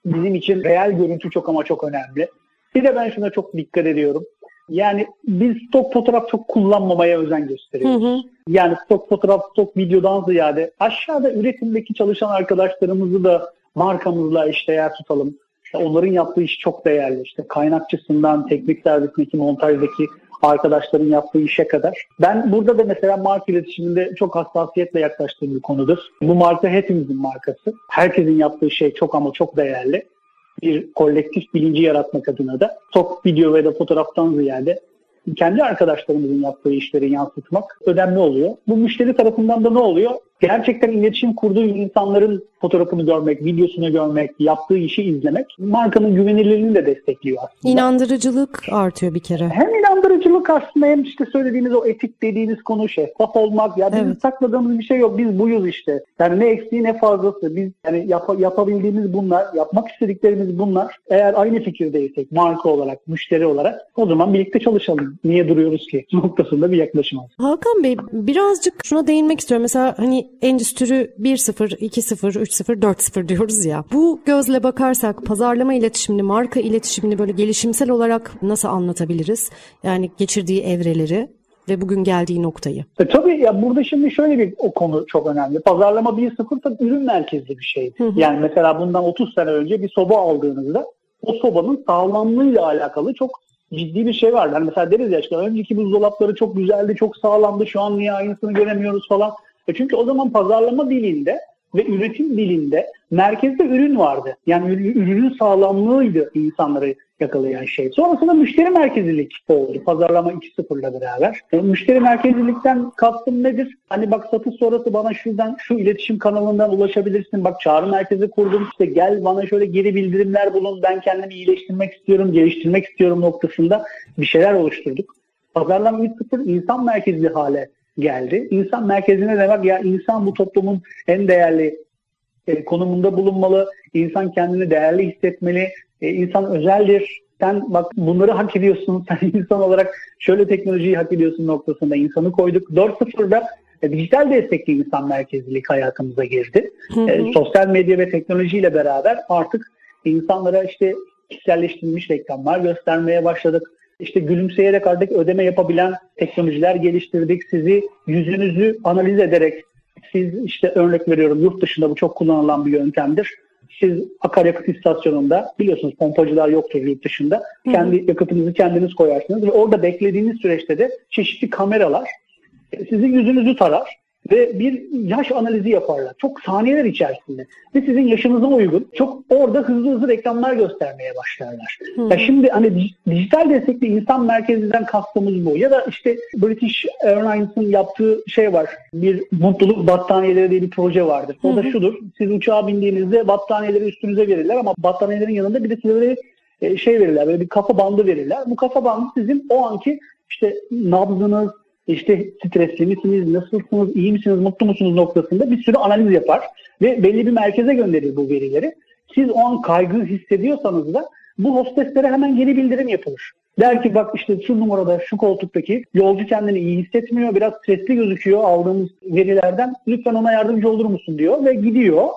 bizim için reel görüntü çok ama çok önemli. Bir de ben şuna çok dikkat ediyorum. Yani biz stok fotoğraf çok kullanmamaya özen gösteriyoruz. Hı hı. Yani stok fotoğraf, stok videodan ziyade aşağıda üretimdeki çalışan arkadaşlarımızı da markamızla eşdeğer tutalım. İşte onların yaptığı iş çok değerli. İşte kaynakçısından teknik servisindeki, montajdaki arkadaşların yaptığı işe kadar. Ben burada da mesela marka iletişiminde çok hassasiyetle yaklaştığım bir konudur. Bu marka hepimizin markası. Herkesin yaptığı şey çok ama çok değerli. Bir kolektif bilinci yaratmak adına da stok video ve da fotoğraftan ziyade kendi arkadaşlarımızın yaptığı işleri yansıtmak önemli oluyor. Bu müşteri tarafından da ne oluyor? Gerçekten iletişim kurduğu insanların fotoğrafını görmek, videosunu görmek, yaptığı işi izlemek markanın güvenilirliğini de destekliyor aslında. İnandırıcılık artıyor bir kere. Hem inandırıcılık aslında hem işte söylediğiniz o etik dediğiniz konu şeffaf olmak. Ya bizim Evet. sakladığımız bir şey yok. Biz buyuz işte. Yani ne eksiği ne fazlası. Biz yani yap- yapabildiğimiz bunlar, yapmak istediklerimiz bunlar. Eğer aynı fikirdeysek marka olarak, müşteri olarak o zaman birlikte çalışalım. Niye duruyoruz ki? Noktasında bir yaklaşım olsun. Hakan Bey birazcık şuna değinmek istiyorum. Mesela hani endüstri 1.0, 2.0, 3.0, 4.0 diyoruz ya. Bu gözle bakarsak pazarlama iletişimini, marka iletişimini böyle gelişimsel olarak nasıl anlatabiliriz? Yani geçirdiği evreleri ve bugün geldiği noktayı. E tabii ya burada şimdi şöyle bir o konu çok önemli. Pazarlama 1.0 tabii ürün merkezli bir şey. Hı hı. Yani mesela bundan 30 sene önce bir soba aldığınızda o sobanın sağlamlığıyla alakalı çok ciddi bir şey var. Yani mesela deriz ya işte önceki buzdolapları çok güzeldi, çok sağlamdı. Şu an niye aynısını göremiyoruz falan. E çünkü o zaman pazarlama dilinde ve üretim dilinde merkezde ürün vardı. Yani ür- ürünün sağlamlığıydı insanları yakalayan şey. Sonrasında müşteri merkezlilik oldu. Pazarlama 2.0'la beraber. E, müşteri merkezlilikten kastım nedir? Hani bak satış sonrası bana şuradan şu iletişim kanalından ulaşabilirsin. Bak çağrı merkezi kurdum. İşte gel bana şöyle geri bildirimler bulun. Ben kendimi iyileştirmek istiyorum, geliştirmek istiyorum noktasında bir şeyler oluşturduk. Pazarlama 3.0 insan merkezli hale geldi. İnsan merkezine demek ya insan bu toplumun en değerli e, konumunda bulunmalı. İnsan kendini değerli hissetmeli. E, insan özeldir. Sen bak bunları hak ediyorsun. Sen insan olarak şöyle teknolojiyi hak ediyorsun noktasında insanı koyduk. 4.0'da e, dijital destekli insan merkezlilik hayatımıza girdi. Hı hı. E, sosyal medya ve teknolojiyle beraber artık insanlara işte kişiselleştirilmiş reklamlar göstermeye başladık. İşte gülümseyerek artık ödeme yapabilen teknolojiler geliştirdik. Sizi yüzünüzü analiz ederek siz işte örnek veriyorum yurt dışında bu çok kullanılan bir yöntemdir. Siz akaryakıt istasyonunda biliyorsunuz pompacılar yoktur yurt dışında. Kendi yakıtınızı kendiniz koyarsınız ve orada beklediğiniz süreçte de çeşitli kameralar sizin yüzünüzü tarar ve bir yaş analizi yaparlar. Çok saniyeler içerisinde. Ve sizin yaşınıza uygun çok orada hızlı hızlı reklamlar göstermeye başlarlar. Ya şimdi hani dij- dijital destekli insan merkezinden kastımız bu. Ya da işte British Airlines'ın yaptığı şey var. Bir mutluluk battaniyeleri diye bir proje vardır. O da şudur. Siz uçağa bindiğinizde battaniyeleri üstünüze verirler ama battaniyelerin yanında bir de size e, şey verirler. Böyle bir kafa bandı verirler. Bu kafa bandı sizin o anki işte nabzınız, işte stresli misiniz, nasılsınız, iyi misiniz, mutlu musunuz noktasında bir sürü analiz yapar ve belli bir merkeze gönderir bu verileri. Siz o an kaygı hissediyorsanız da bu hosteslere hemen geri bildirim yapılır. Der ki bak işte şu numarada şu koltuktaki yolcu kendini iyi hissetmiyor, biraz stresli gözüküyor aldığımız verilerden. Lütfen ona yardımcı olur musun diyor ve gidiyor.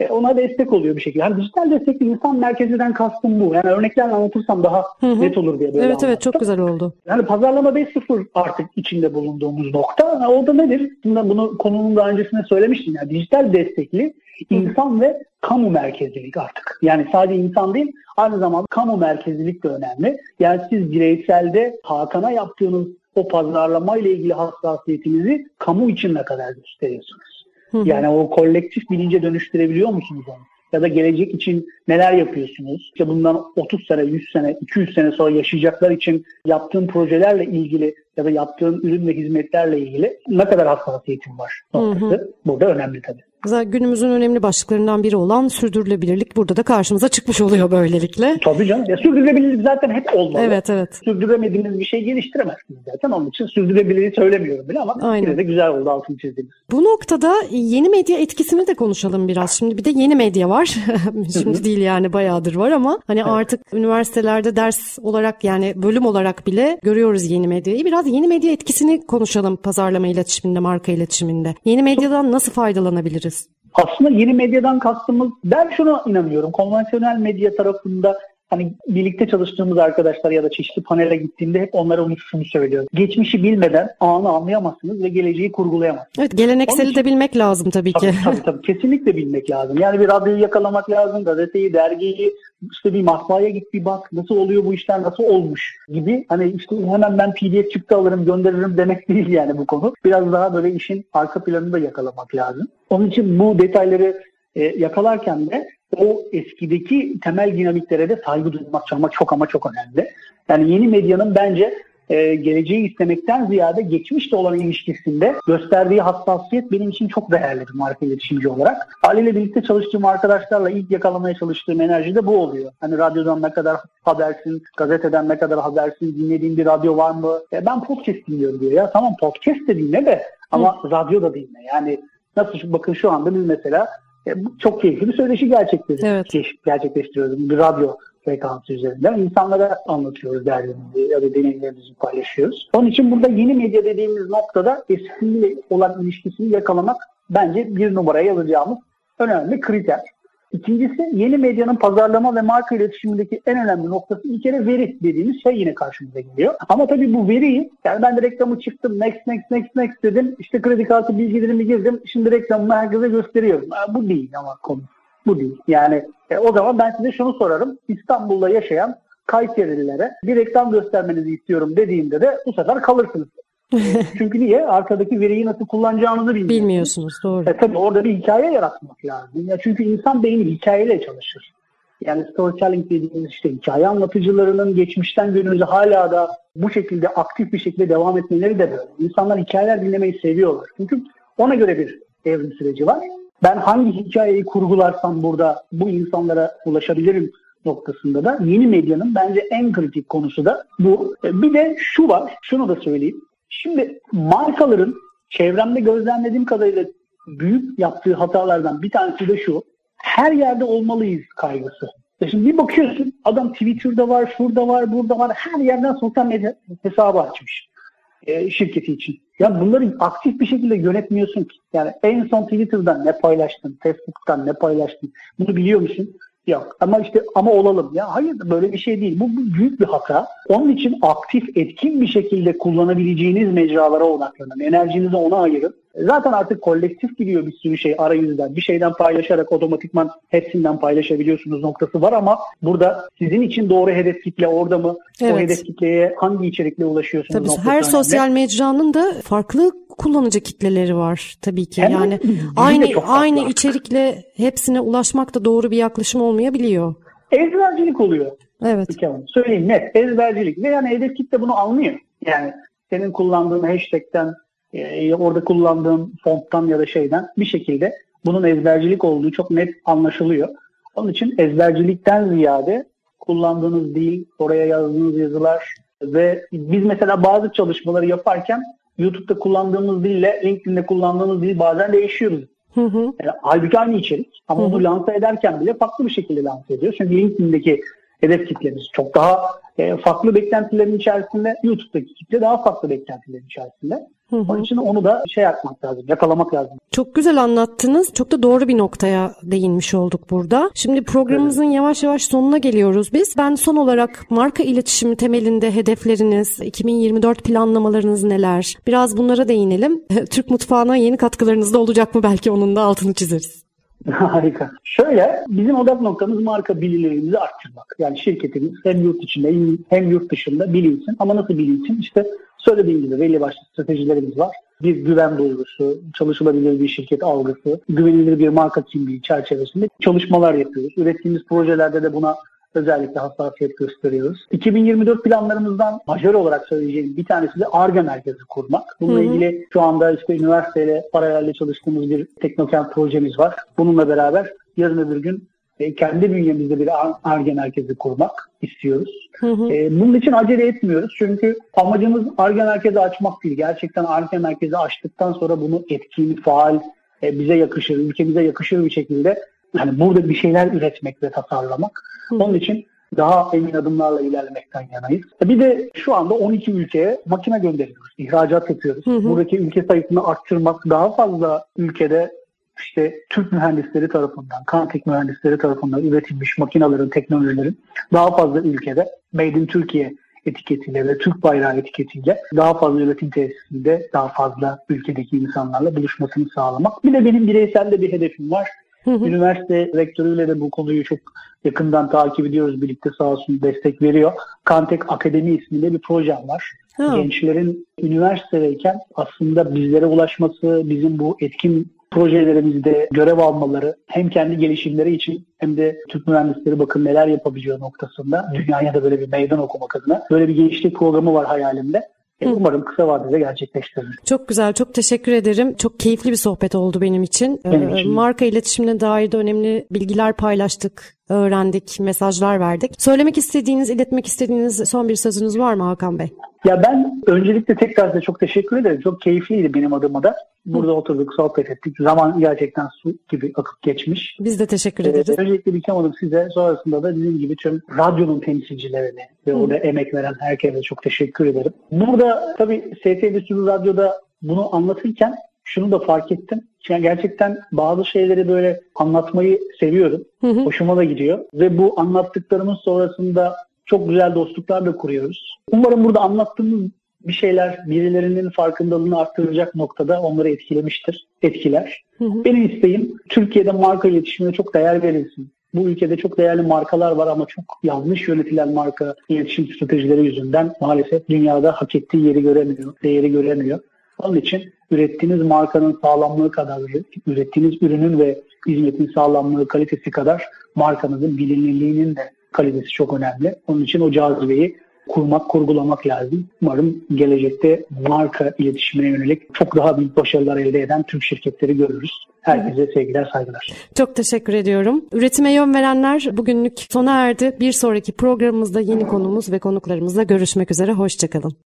E, ona destek oluyor bir şekilde. Yani dijital destekli insan merkeziden kastım bu. Yani örneklerle anlatırsam daha hı hı. net olur diye böyle Evet anlattım. evet çok güzel oldu. Yani pazarlama 5.0 artık içinde bulunduğumuz nokta. Yani orada nedir? Şimdi bunu konunun daha öncesinde söylemiştim. Yani dijital destekli insan ve kamu merkezlilik artık. Yani sadece insan değil aynı zamanda kamu merkezlilik de önemli. Yani siz bireyselde Hakan'a yaptığınız o pazarlama ile ilgili hassasiyetinizi kamu için ne kadar gösteriyorsunuz? Yani o kolektif bilince dönüştürebiliyor musunuz onu? Ya da gelecek için neler yapıyorsunuz? İşte bundan 30 sene, 100 sene, 200 sene sonra yaşayacaklar için yaptığın projelerle ilgili ya da yaptığın ürün ve hizmetlerle ilgili ne kadar hassasiyetin var noktası burada önemli tabii. Günümüzün önemli başlıklarından biri olan sürdürülebilirlik burada da karşımıza çıkmış oluyor böylelikle. Tabii canım. Ya sürdürülebilirlik zaten hep olmalı. Evet evet. Sürdüremediğiniz bir şey geliştiremezsiniz zaten. Onun için sürdürülebilirliği söylemiyorum bile ama Aynen. yine de güzel oldu altını çizdiğiniz. Bu noktada yeni medya etkisini de konuşalım biraz. Şimdi bir de yeni medya var. Şimdi Hı-hı. değil yani bayağıdır var ama hani evet. artık üniversitelerde ders olarak yani bölüm olarak bile görüyoruz yeni medyayı. Biraz yeni medya etkisini konuşalım pazarlama iletişiminde, marka iletişiminde. Yeni medyadan nasıl faydalanabiliriz? Aslında yeni medyadan kastımız ben şuna inanıyorum. Konvansiyonel medya tarafında hani birlikte çalıştığımız arkadaşlar ya da çeşitli panele gittiğimde hep onlara onu şunu söylüyorum. Geçmişi bilmeden anı anlayamazsınız ve geleceği kurgulayamazsınız. Evet gelenekseli için, de bilmek lazım tabii ki. Tabii, tabii tabii kesinlikle bilmek lazım. Yani bir radyoyu yakalamak lazım, gazeteyi, dergiyi, işte bir matbaaya git bir bak nasıl oluyor bu işler nasıl olmuş gibi. Hani işte hemen ben pdf çıktı alırım gönderirim demek değil yani bu konu. Biraz daha böyle işin arka planını da yakalamak lazım. Onun için bu detayları e, yakalarken de o eskideki temel dinamiklere de saygı duymak, çalmak çok ama çok önemli. Yani yeni medyanın bence e, geleceği istemekten ziyade geçmişle olan ilişkisinde gösterdiği hassasiyet benim için çok değerli bir marka iletişimci olarak. Haliyle birlikte çalıştığım arkadaşlarla ilk yakalamaya çalıştığım enerji de bu oluyor. Hani radyodan ne kadar habersin, gazeteden ne kadar habersin, dinlediğin bir radyo var mı? E, ben podcast dinliyorum diyor ya. Tamam podcast de dinle de ama Hı. radyo da dinle. Yani nasıl bakın şu anda biz mesela çok keyifli bir söyleşi gerçekleştiriyoruz. Evet. gerçekleştiriyoruz. Bir radyo frekansı üzerinden insanlara anlatıyoruz derdimizi ya da deneyimlerimizi paylaşıyoruz. Onun için burada yeni medya dediğimiz noktada eskiyle olan ilişkisini yakalamak bence bir numaraya yazacağımız önemli kriter. İkincisi yeni medyanın pazarlama ve marka iletişimindeki en önemli noktası bir kere veri dediğimiz şey yine karşımıza geliyor. Ama tabii bu veriyi yani ben de reklamı çıktım next next next next dedim işte kredi kartı bilgilerimi girdim şimdi reklamımı herkese gösteriyorum. Bu değil ama konu. Bu değil. Yani e, o zaman ben size şunu sorarım. İstanbul'da yaşayan Kayserililere bir reklam göstermenizi istiyorum dediğimde de bu sefer kalırsınız. Çünkü niye? Arkadaki veriyi nasıl kullanacağınızı bilmiyorsunuz. Bilmiyorsunuz doğru. E, tabii orada bir hikaye yaratmak lazım. Ya çünkü insan beyni hikayeyle çalışır. Yani storytelling dediğimiz işte hikaye anlatıcılarının geçmişten günümüze hala da bu şekilde aktif bir şekilde devam etmeleri de böyle. İnsanlar hikayeler dinlemeyi seviyorlar. Çünkü ona göre bir evrim süreci var. Ben hangi hikayeyi kurgularsam burada bu insanlara ulaşabilirim noktasında da yeni medyanın bence en kritik konusu da bu. E, bir de şu var, şunu da söyleyeyim. Şimdi markaların çevremde gözlemlediğim kadarıyla büyük yaptığı hatalardan bir tanesi de şu. Her yerde olmalıyız kaygısı. Ya şimdi bir bakıyorsun adam Twitter'da var, şurada var, burada var. Her yerden sosyal medya hesabı açmış e, şirketi için. Ya bunları aktif bir şekilde yönetmiyorsun ki. Yani en son Twitter'dan ne paylaştın, Facebook'tan ne paylaştın bunu biliyor musun? Yok. Ama işte ama olalım. Ya hayır böyle bir şey değil. Bu, bu büyük bir hata. Onun için aktif, etkin bir şekilde kullanabileceğiniz mecralara odaklanın. Enerjinizi ona ayırın. Zaten artık kolektif gidiyor bir sürü şey arayüzden. Bir şeyden paylaşarak otomatikman hepsinden paylaşabiliyorsunuz noktası var ama burada sizin için doğru hedef kitle orada mı? Evet. O hedef kitleye hangi içerikle ulaşıyorsunuz? Tabii her önemli. sosyal mecranın da farklı kullanıcı kitleleri var tabii ki. Hem yani aynı aynı içerikle hepsine ulaşmak da doğru bir yaklaşım olmayabiliyor. Ezbercilik oluyor. Evet. Söyleyeyim net ezbercilik ve yani hedef kitle bunu anlıyor. Yani senin kullandığın hashtag'ten e, orada kullandığın fonttan ya da şeyden bir şekilde bunun ezbercilik olduğu çok net anlaşılıyor. Onun için ezbercilikten ziyade kullandığınız dil, oraya yazdığınız yazılar ve biz mesela bazı çalışmaları yaparken YouTube'da kullandığımız dille LinkedIn'de kullandığımız dil bazen değişiyoruz. Hı hı. Yani, halbuki aynı içerik ama hı hı. onu lanse ederken bile farklı bir şekilde lanse ediyor. Çünkü LinkedIn'deki hedef kitlemiz çok daha e, farklı beklentilerin içerisinde YouTube'daki kitle daha farklı beklentilerin içerisinde. Hı hı. Onun için onu da şey yapmak lazım, yakalamak lazım. Çok güzel anlattınız. Çok da doğru bir noktaya değinmiş olduk burada. Şimdi programımızın evet. yavaş yavaş sonuna geliyoruz biz. Ben son olarak marka iletişimi temelinde hedefleriniz, 2024 planlamalarınız neler? Biraz bunlara değinelim. Türk mutfağına yeni katkılarınız da olacak mı belki onun da altını çizeriz. Harika. Şöyle bizim odak noktamız marka bilinirliğimizi arttırmak. Yani şirketimiz hem yurt içinde hem yurt dışında bilinsin. Ama nasıl bilinsin? İşte söylediğim gibi belli başlı stratejilerimiz var. Bir güven duygusu, çalışılabilir bir şirket algısı, güvenilir bir marka kimliği çerçevesinde çalışmalar yapıyoruz. Ürettiğimiz projelerde de buna özellikle hassasiyet gösteriyoruz. 2024 planlarımızdan majör olarak söyleyeceğim bir tanesi de ARGE merkezi kurmak. Bununla hı hı. ilgili şu anda işte üniversiteyle paralelde çalıştığımız bir teknokent projemiz var. Bununla beraber yarın öbür gün e, kendi bünyemizde bir ARGE merkezi kurmak istiyoruz. Hı hı. E, bunun için acele etmiyoruz. Çünkü amacımız ARGE merkezi açmak değil. Gerçekten ARGE merkezi açtıktan sonra bunu etkin, faal, e, bize yakışır, ülkemize yakışır bir şekilde yani burada bir şeyler üretmek ve tasarlamak. Hı. Onun için daha emin adımlarla ilerlemekten yanayız. Bir de şu anda 12 ülkeye makine gönderiyoruz. İhracat yapıyoruz. Hı hı. Buradaki ülke sayısını arttırmak, daha fazla ülkede işte Türk mühendisleri tarafından, Kantek mühendisleri tarafından üretilmiş makinaların, teknolojilerin daha fazla ülkede Made in Türkiye etiketiyle ve Türk bayrağı etiketiyle daha fazla üretim tesisinde daha fazla ülkedeki insanlarla buluşmasını sağlamak. Bir de benim bireysel de bir hedefim var. Üniversite rektörüyle de bu konuyu çok yakından takip ediyoruz. Birlikte sağ olsun destek veriyor. Kantek Akademi isminde bir projem var. Hı. Gençlerin üniversitedeyken aslında bizlere ulaşması, bizim bu etkin projelerimizde görev almaları hem kendi gelişimleri için hem de Türk mühendisleri bakın neler yapabiliyor noktasında dünyaya da böyle bir meydan okumak adına böyle bir gençlik programı var hayalimde. E, umarım kısa vadede gerçekleştirilir. Çok güzel, çok teşekkür ederim. Çok keyifli bir sohbet oldu benim için. Benim için. Marka iletişimine dair de önemli bilgiler paylaştık, öğrendik, mesajlar verdik. Söylemek istediğiniz, iletmek istediğiniz son bir sözünüz var mı Hakan Bey? Ya ben öncelikle tekrar size çok teşekkür ederim. Çok keyifliydi benim adıma da. Burada Hı. oturduk, sohbet ettik. Zaman gerçekten su gibi akıp geçmiş. Biz de teşekkür ee, ederiz. Ee, öncelikle Bilkem Hanım size, sonrasında da dediğim gibi tüm radyonun temsilcilerine ve Hı. orada emek veren herkese çok teşekkür ederim. Burada tabii ST Sürü Radyo'da bunu anlatırken şunu da fark ettim. Yani gerçekten bazı şeyleri böyle anlatmayı seviyorum. Hı hı. Hoşuma da gidiyor. Ve bu anlattıklarımız sonrasında çok güzel dostluklar da kuruyoruz. Umarım burada anlattığımız bir şeyler birilerinin farkındalığını arttıracak noktada onları etkilemiştir, etkiler. Hı hı. Benim isteğim Türkiye'de marka iletişimine çok değer verilsin. Bu ülkede çok değerli markalar var ama çok yanlış yönetilen marka iletişim stratejileri yüzünden maalesef dünyada hak ettiği yeri göremiyor, değeri göremiyor. Onun için ürettiğiniz markanın sağlamlığı kadar, ürettiğiniz ürünün ve hizmetin sağlamlığı, kalitesi kadar markanızın bilinirliğinin de kalitesi çok önemli. Onun için o cazibeyi kurmak, kurgulamak lazım. Umarım gelecekte marka iletişimine yönelik çok daha büyük başarılar elde eden Türk şirketleri görürüz. Herkese sevgiler, saygılar. Çok teşekkür ediyorum. Üretime yön verenler bugünlük sona erdi. Bir sonraki programımızda yeni konumuz ve konuklarımızla görüşmek üzere. Hoşçakalın.